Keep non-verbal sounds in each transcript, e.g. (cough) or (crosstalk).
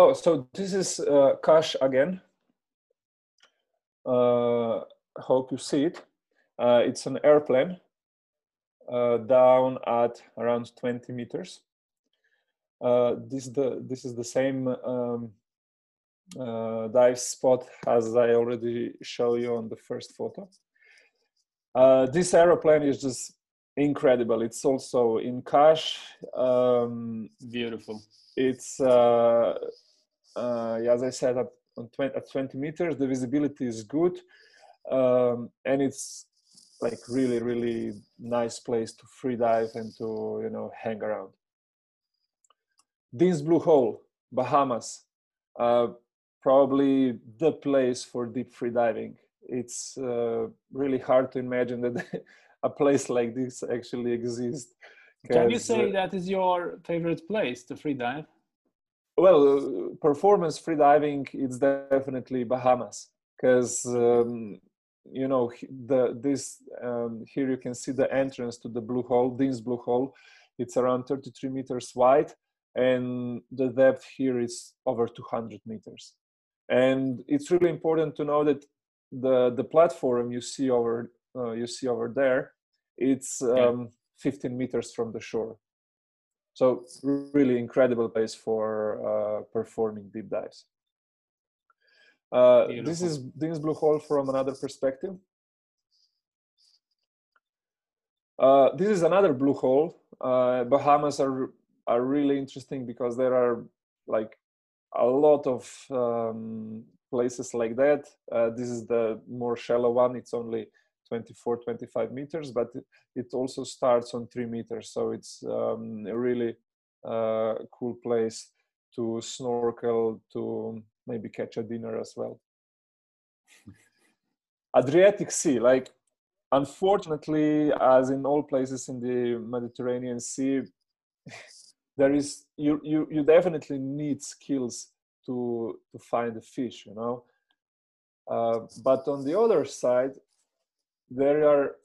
oh, so this is uh, Kash again. Uh, hope you see it. Uh, it's an airplane uh, down at around 20 meters. Uh, this the this is the same um, uh, dive spot as I already show you on the first photo. Uh, this aeroplane is just incredible. It's also in Kash. Um, Beautiful. it's uh, uh, as I said at, on 20, at 20 meters, the visibility is good, um, and it's like really really nice place to free dive and to you know hang around. Dean's Blue Hole, Bahamas, uh, probably the place for deep free diving. It's uh, really hard to imagine that (laughs) a place like this actually exists. Can you say uh, that is your favorite place to free dive? Well uh, performance free diving it's definitely bahamas because um, you know the this um, here you can see the entrance to the blue hole dean's blue hole. It's around 33 meters wide and the depth here is over 200 meters. And it's really important to know that the the platform you see over uh, you see over there it's um, 15 meters from the shore so really incredible place for uh, performing deep dives. Uh, this is Dean's Blue Hole from another perspective. Uh, this is another blue hole. Uh, Bahamas are are really interesting because there are like a lot of um, places like that. Uh, this is the more shallow one. It's only 24, 25 meters, but it, also starts on three meters. So it's um, a really uh, cool place to snorkel, to maybe catch a dinner as well. (laughs) Adriatic Sea, like unfortunately, as in all places in the Mediterranean Sea, (laughs) there is you you you definitely need skills to to find the fish, you know. Uh, but on the other side, there are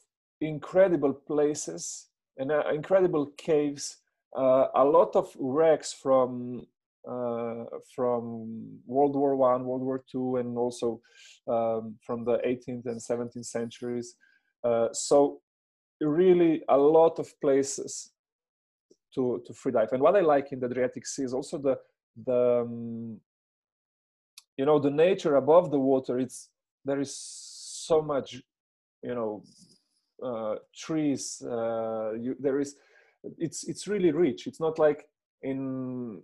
incredible places and uh, incredible caves. Uh, a lot of wrecks from uh, from World War One, World War Two, and also um, from the 18th and 17th centuries. Uh, so really a lot of places to to free dive. And what I like in the Adriatic Sea is also the the um, you know the nature above the water. It's there is so much you know uh, trees. Uh, you, there is it's it's really rich. It's not like in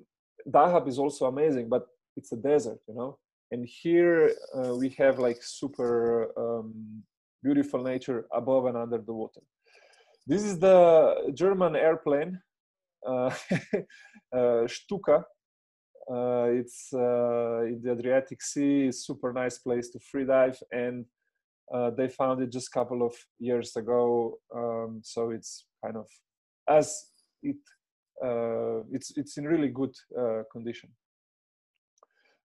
Dahab is also amazing, but it's a desert, you know. And here uh, we have like super um, beautiful nature above and under the water. This is the German airplane uh, (laughs) uh, Stuka. Uh, it's uh, in the Adriatic Sea. Super nice place to free dive, and they found it just a couple of years ago. Um, so it's kind of as it uh, it's it's in really good uh, condition.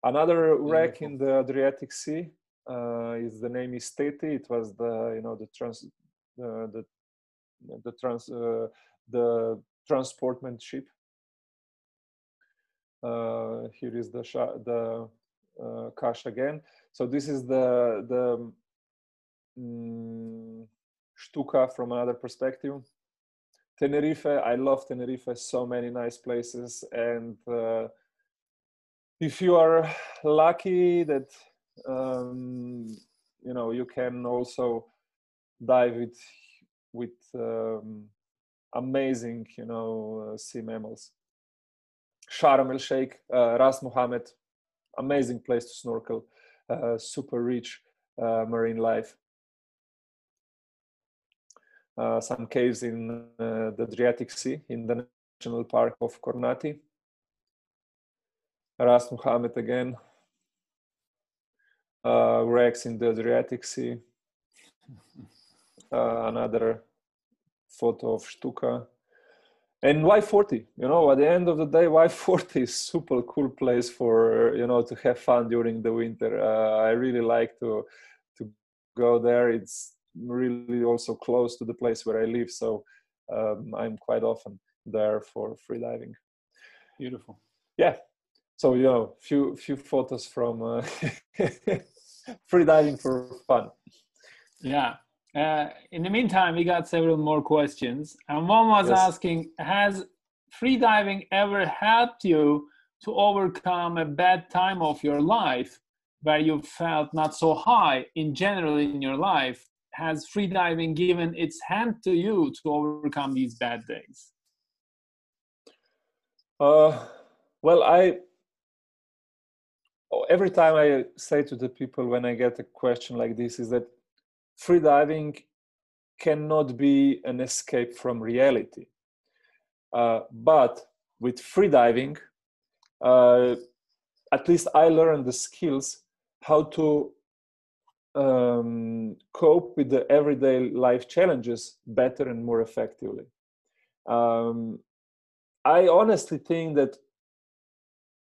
Another wreck in the Adriatic Sea uh, is the name is Teti. It was the you know the trans uh, the the trans uh, the transportment ship. Uh, here is the the uh, Kash again. So this is the the mm, Stuka from another perspective. Tenerife, I love Tenerife. So many nice places, and uh, if you are lucky that um, you know you can also dive with with um, amazing you know uh, sea mammals. Sharm el Sheikh, uh, Ras Mohammed, amazing place to snorkel, uh, super rich uh, marine life. Uh, some caves in uh, the Adriatic Sea in the National Park of Kornati. Ras Mohammed again. Uh, wrecks in the Adriatic Sea. Uh, another photo of Stuka. And Y40, you know, at the end of the day, Y40 is super cool place for you know to have fun during the winter. Uh, I really like to to go there. It's really also close to the place where I live, so um, I'm quite often there for free diving. Beautiful. Yeah, so you know few few photos from uh, (laughs) free diving for fun yeah uh, in the meantime we got several more questions and one was yes. asking has free diving ever helped you to overcome a bad time of your life where you felt not so high in general in your life has freediving given its hand to you to overcome these bad days? Uh, well i every time i say to the people when i get a question like this is that freediving cannot be an escape from reality. Uh, but with freediving, uh, at least I learned the skills how to um, cope with the everyday life challenges better and more effectively. Um, I honestly think that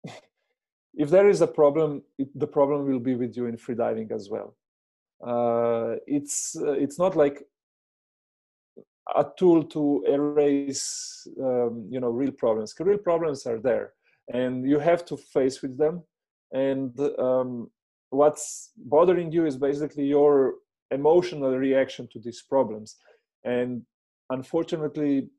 (laughs) if there is a problem, it, the problem will be with you in freediving as well. Uh, it's uh, it's not like a tool to erase um, you know real problems real problems are there and you have to face with them and um, what's bothering you is basically your emotional reaction to these problems. And unfortunately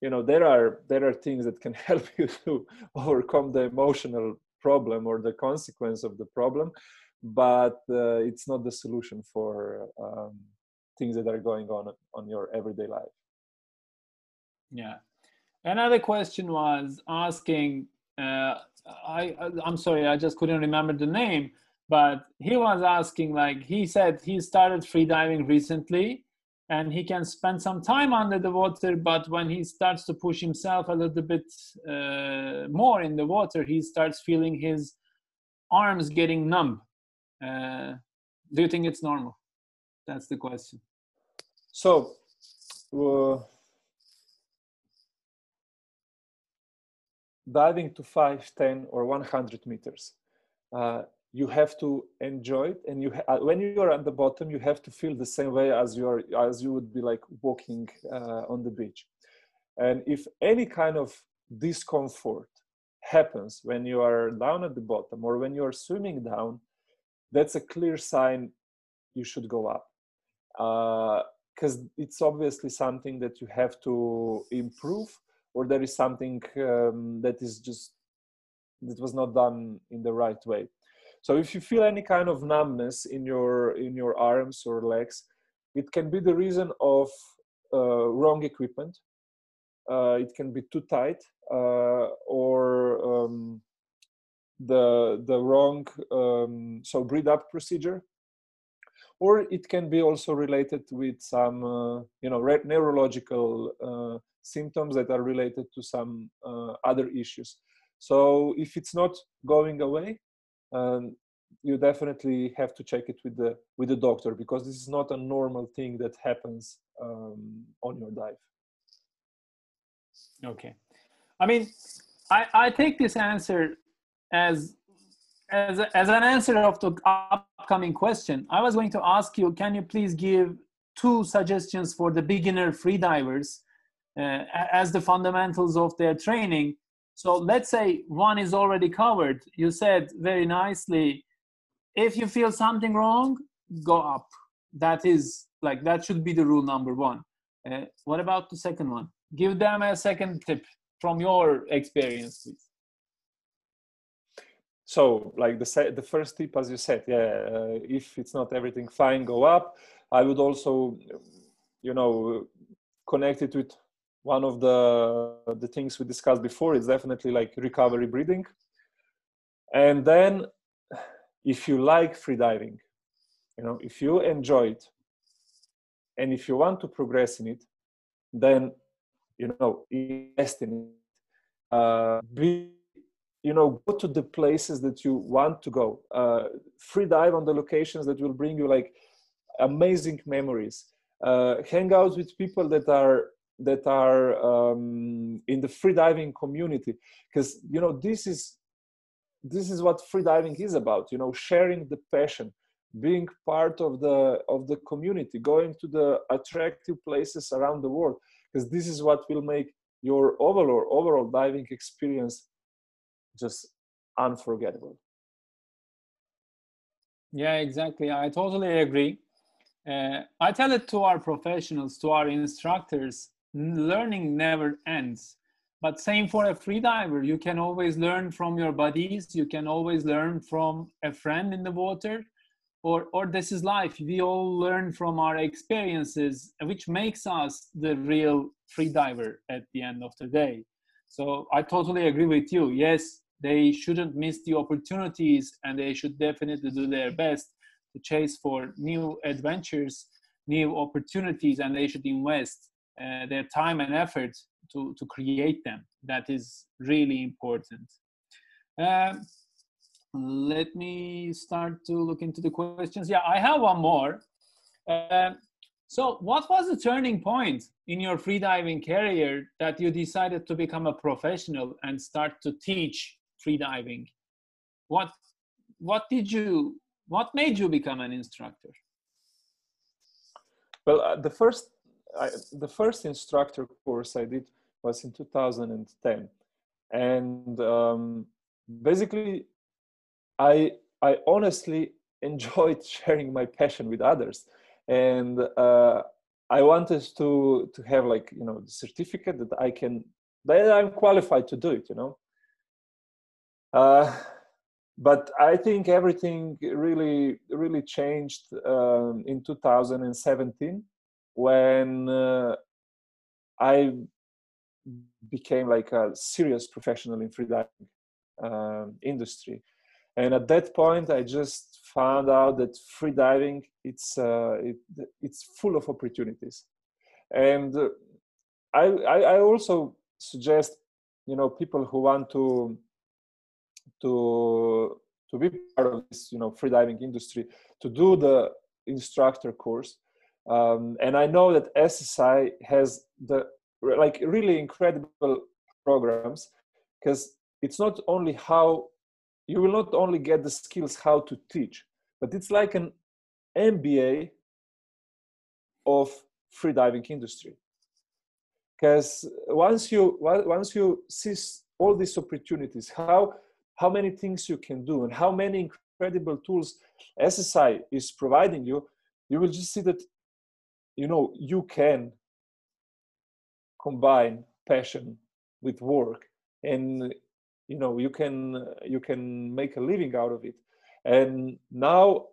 you know there are there are things that can (laughs) help you to overcome the emotional problem or the consequence of the problem but uh, it's not the solution for um, things that are going on on your everyday life. Yeah. Another question was asking uh, I, i'm sorry i just couldn't remember the name but he was asking like he said he started free diving recently and he can spend some time under the water but when he starts to push himself a little bit uh, more in the water he starts feeling his arms getting numb. Uh, do you think it's normal? That's the question. So, uh, diving to 5, 10, or 100 meters, uh, you have to enjoy it. And you uh, when you are at the bottom, you have to feel the same way as you are as you would be like walking uh, on the beach. And if any kind of discomfort happens when you are down at the bottom or when you are swimming down, that's a clear sign you should go up. Uh, because it's obviously something that you have to improve or there is something um, that is just that was not done in the right way so if you feel any kind of numbness in your in your arms or legs it can be the reason of uh, wrong equipment. Uh, it can be too tight uh, or um, the the wrong um, so breathe up procedure. Or it can be also related with some uh, you know neurological uh, symptoms that are related to some uh, other issues. So if it's not going away um, you definitely have to check it with the with the doctor because this is not a normal thing that happens um, on your dive okay. I mean i i take this answer as as, as an answer of the upcoming question, I was going to ask you, can you please give two suggestions for the beginner freedivers uh, as the fundamentals of their training? So let's say one is already covered. You said very nicely, if you feel something wrong, go up. That is like, that should be the rule number one. Uh, what about the second one? Give them a second tip from your experience, please so like the the first tip as you said yeah uh, if it's not everything fine go up i would also you know connect it with one of the the things we discussed before is definitely like recovery breathing. And then if you like freediving you know if you enjoy it and if you want to progress in it then you know invest in it. Uh, be you know go to the places that you want to go. Uh, free dive on the locations that will bring you like amazing memories. Uh, hang out with people that are that are um, in the free diving community because you know this is this is what free diving is about you know sharing the passion being part of the of the community going to the attractive places around the world because this is what will make your overall overall diving experience just unforgettable. Yeah exactly. I totally agree. Uh, i tell it to our professionals to our instructors learning never ends. But same for a freediver. You can always learn from your buddies. You can always learn from a friend in the water. Or or this is life. We all learn from our experiences which makes us the real freediver at the end of the day. So i totally agree with you. Yes they shouldn't miss the opportunities and they should definitely do their best to chase for new adventures new opportunities and they should invest uh, their time and effort to, to create them. That is really important. Uh, let me start to look into the questions. Yeah, I have one more. Uh, so, what was the turning point in your freediving career that you decided to become a professional and start to teach freediving? What what did you what made you become an instructor? Well, uh, the first I, the first instructor course I did was in 2010 and um, basically i i honestly (laughs) enjoyed sharing my passion with others. And uh, i wanted to to have like you know the certificate that i can that i'm qualified to do it you know? Uh, but i think everything really really changed um, in 2017 when uh, i became like a serious professional in freediving um, industry. And at that point i just found out that freediving it's uh, it, it's full of opportunities. And uh, I, I, I also suggest you know people who want to to to be part of this you know freediving industry to do the instructor course um, and i know that ssi has the like really incredible programs because it's not only how you will not only get the skills how to teach but it's like an mba of freediving industry. Because once you once you see all these opportunities how how many things you can do and how many incredible tools ssi is providing you you will just see that you know you can combine passion with work and you know you can you can make a living out of it. And now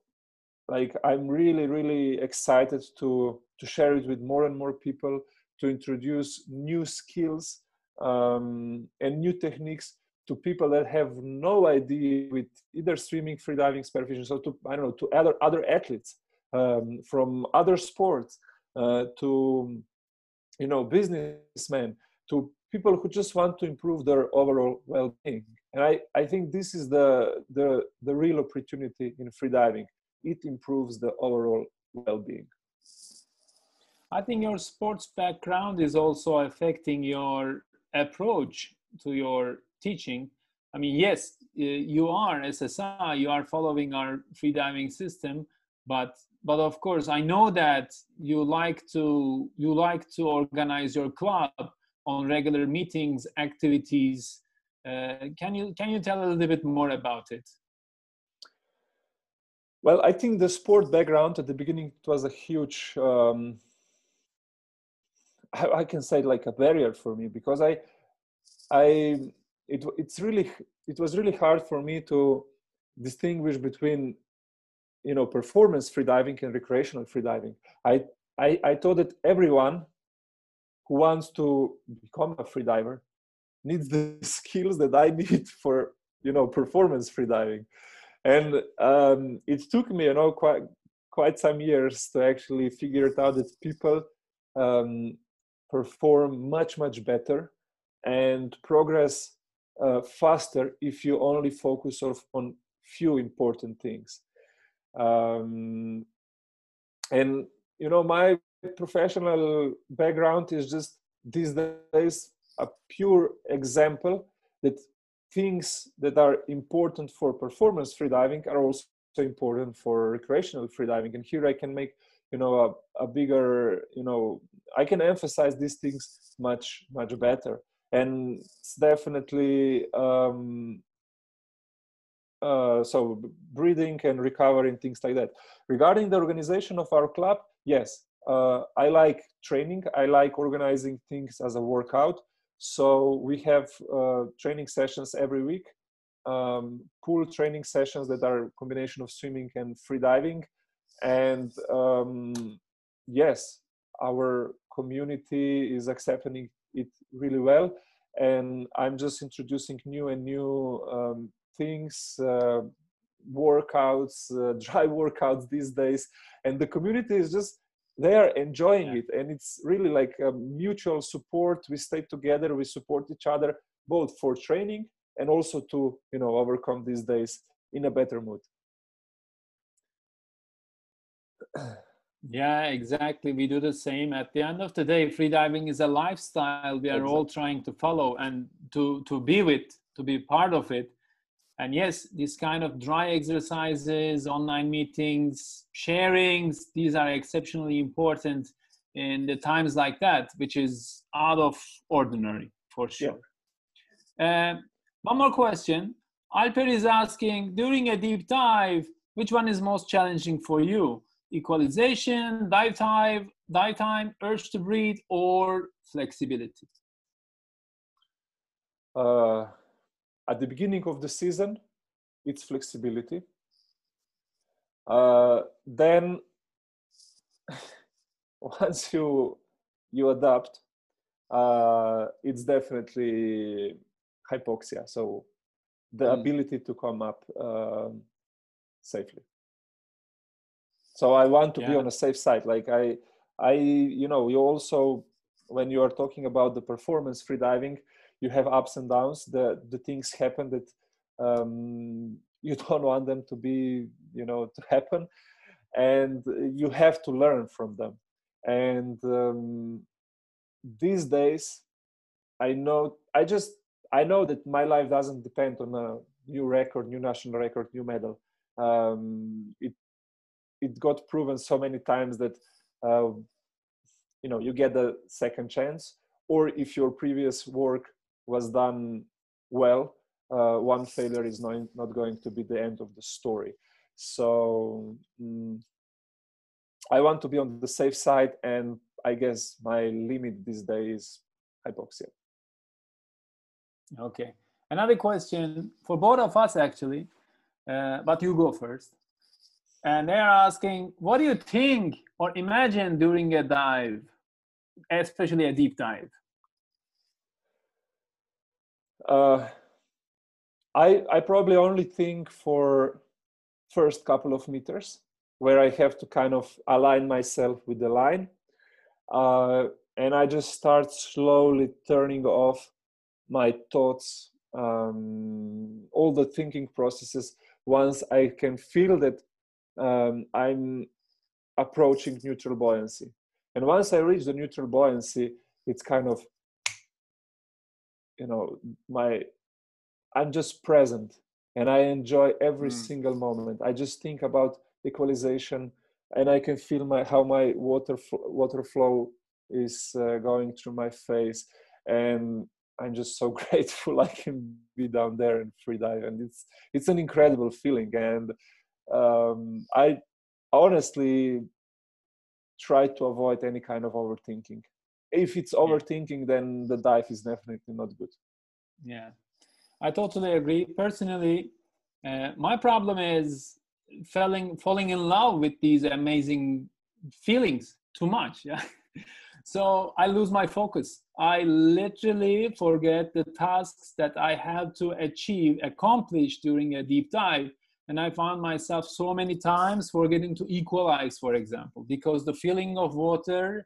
like i'm really really excited to to share it with more and more people to introduce new skills um, and new techniques to people that have no idea with either swimming freediving spearfishing so to i don't know to other other athletes um, from other sports Uh, to you know businessmen to people who just want to improve their overall well-being. And i i think this is the the the real opportunity in freediving it improves the overall well-being. I think your sports background is also affecting your approach to your teaching. I mean yes you are ssi you are following our freediving system but but of course i know that you like to you like to organize your club on regular meetings activities. Uh, can you can you tell a little bit more about it? Well i think the sport background at the beginning it was a huge um, (laughs) I, I can say like a barrier for me because i i it, it's really it was really hard for me to distinguish between you know performance freediving and recreational freediving I, I i thought that everyone who wants to become a freediver needs the (laughs) skills that i need for you know performance freediving and um, it took me you know quite quite some years to actually figure it out that people um, perform much much better and progress uh, faster if you only focus on few important things um, and you know my professional background is just these days a pure example that things that are important for performance freediving are also important for recreational freediving. And here i can make you know a, a bigger you know i can emphasize these things much much better. And it's definitely um, uh, so breathing and recovering things like that. Regarding the organization of our club yes uh, i like training. I like organizing things as a workout. So we have uh, training sessions every week um, pool training sessions that are combination of swimming and free diving. And um, yes our community is accepting it really well. And i'm just introducing new and new um, things uh, workouts uh, (laughs) dry workouts these days. And the community is just they are enjoying yeah. it. And it's really like a mutual support. We stay together. We support each other both for training and also to you know overcome these days in a better mood. Yeah exactly. We do the same. At the end of the day freediving is a lifestyle we are exactly. all trying to follow and to to be with to be part of it and yes this kind of dry exercises online meetings sharings these are exceptionally important in the times like that which is out of ordinary for sure yeah. uh, one more question alper is asking during a deep dive which one is most challenging for you equalization, dive time, dive time, urge to breathe, or flexibility? Uh, at the beginning of the season, it's flexibility. Uh, then, (laughs) once you you adapt, uh, it's definitely hypoxia. So, the mm. ability to come up um, safely so i want to yeah. be on a safe side like i i you know you also when you are talking about the performance free diving you have ups and downs. The the things happen that um, you (laughs) don't want them to be you know to happen. And you have to learn from them. And um, these days i know i just i know that my life doesn't depend on a new record new national record new medal. Um, it it got proven so many times that uh, you know you get a second chance or if your previous work was done well uh, one failure is not, not going to be the end of the story. So mm, i want to be on the safe side and i guess my limit these days is hypoxia. Okay. Another question for both of us actually uh, but you go first. And they're asking, what do you think or imagine during a dive, especially a deep dive? Uh, I I probably only think for first couple of meters where I have to kind of align myself with the line, uh, and I just start slowly turning off my thoughts, um, all the thinking processes. Once I can feel that um, I'm approaching neutral buoyancy. And once I reach the neutral buoyancy, it's kind of, you know, my, I'm just present and I enjoy every mm. single moment. I just think about equalization and I can feel my how my water water flow is uh, going through my face, and I'm just so (laughs) grateful I can be down there and free dive, and it's it's an incredible feeling. And um, I honestly try to avoid any kind of overthinking. If it's overthinking, then the dive is definitely not good. Yeah, I totally agree. Personally, uh, my problem is falling falling in love with these amazing feelings too much. Yeah. (laughs) so I lose my focus. I literally forget the tasks that I have to achieve, accomplish during a deep dive and i found myself so many times forgetting to equalize for example because the feeling of water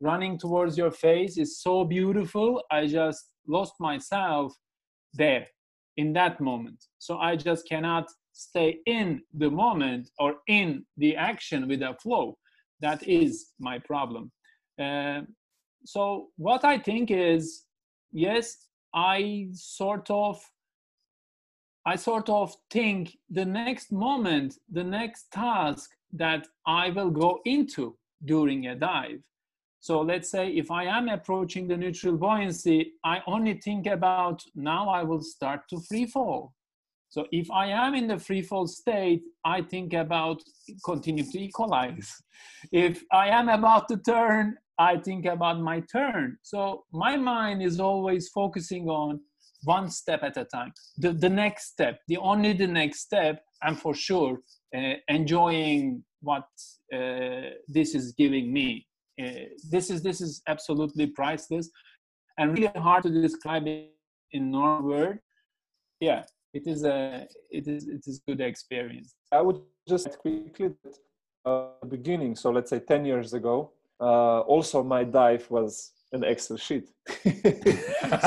running towards your face is so beautiful i just lost myself there in that moment. So i just cannot stay in the moment or in the action with a flow. That is my problem. Uh, so what i think is yes i sort of I sort of think the next moment, the next task that I will go into during a dive. So let's say if I am approaching the neutral buoyancy, I only think about now I will start to free fall. So if I am in the free fall state, I think about continue to equalize. (laughs) If I am about to turn, I think about my turn. So my mind is always focusing on one step at a time. The, the next step, the only the next step, I'm for sure uh, enjoying what uh, this is giving me. Uh, this is this is absolutely priceless, and really hard to describe it in one word. Yeah, it is a it is it is good experience. I would just quickly uh, beginning. So let's say ten years ago, uh, also my dive was an Excel sheet. (laughs)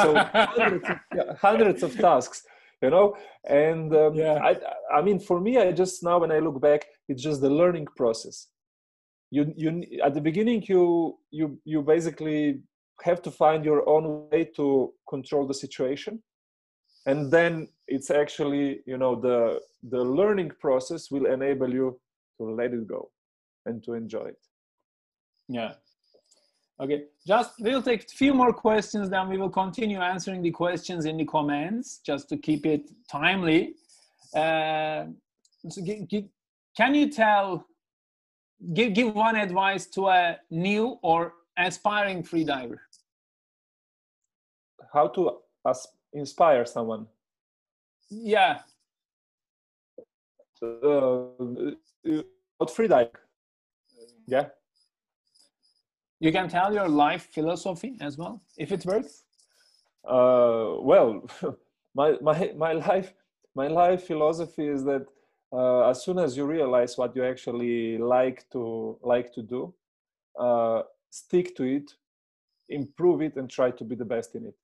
so hundreds of, yeah, hundreds of, tasks, you know. And um, yeah. I, I mean, for me, I just now when I look back, it's just the learning process. You, you at the beginning, you you you basically have to find your own way to control the situation, and then it's actually you know the the learning process will enable you to let it go and to enjoy it. Yeah, Okay, just we'll take a few more questions, then we will continue answering the questions in the comments just to keep it timely. Uh, so can you tell, give, give one advice to a new or aspiring freediver? How to inspire someone? Yeah. Uh, freediving. Yeah you can tell your life philosophy as well, if it works. Uh, well, (laughs) my my my life my life philosophy is that uh, as soon as you realize what you actually like to like to do, uh, stick to it, improve it, and try to be the best in it.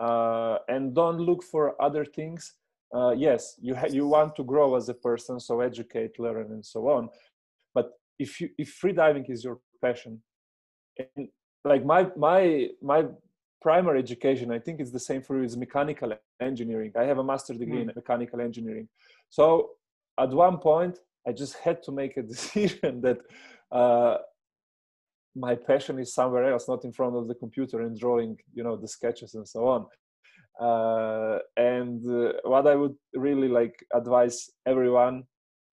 Uh, and don't look for other things. Uh, yes, you ha- you want to grow as a person, so educate, learn, and so on. But if you if freediving is your passion, and like my my my primary education i think it's the same for you is mechanical engineering. I have a master degree mm. in mechanical engineering. So at one point i just had to make a (laughs) decision that uh, my passion is somewhere else not in front of the computer and drawing you know the sketches and so on. Uh, and uh, what i would really like advise everyone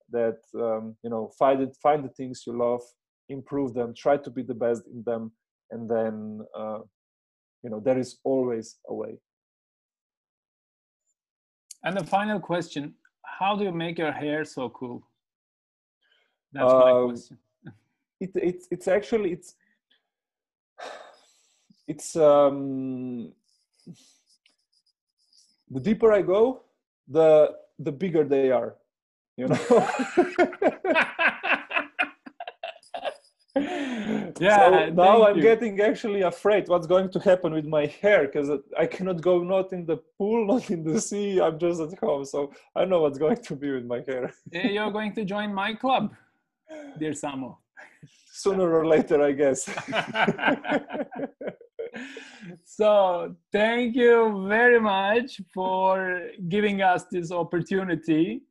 that um, you know find it find the things you love improve them try to be the best in them and then uh, you know there is always a way. And the final question how do you make your hair so cool? That's uh, my um, question. (laughs) it, it's it's actually it's it's um the deeper i go the the bigger they are you know (laughs) (laughs) yeah so now i'm you. getting actually afraid what's going to happen with my hair because i cannot go not in the pool (laughs) not in the sea i'm just at home. So i know what's going to be with my hair. Eh, you're (laughs) going to join my club dear samo. Sooner or later i guess. (laughs) So thank you very much for giving us this opportunity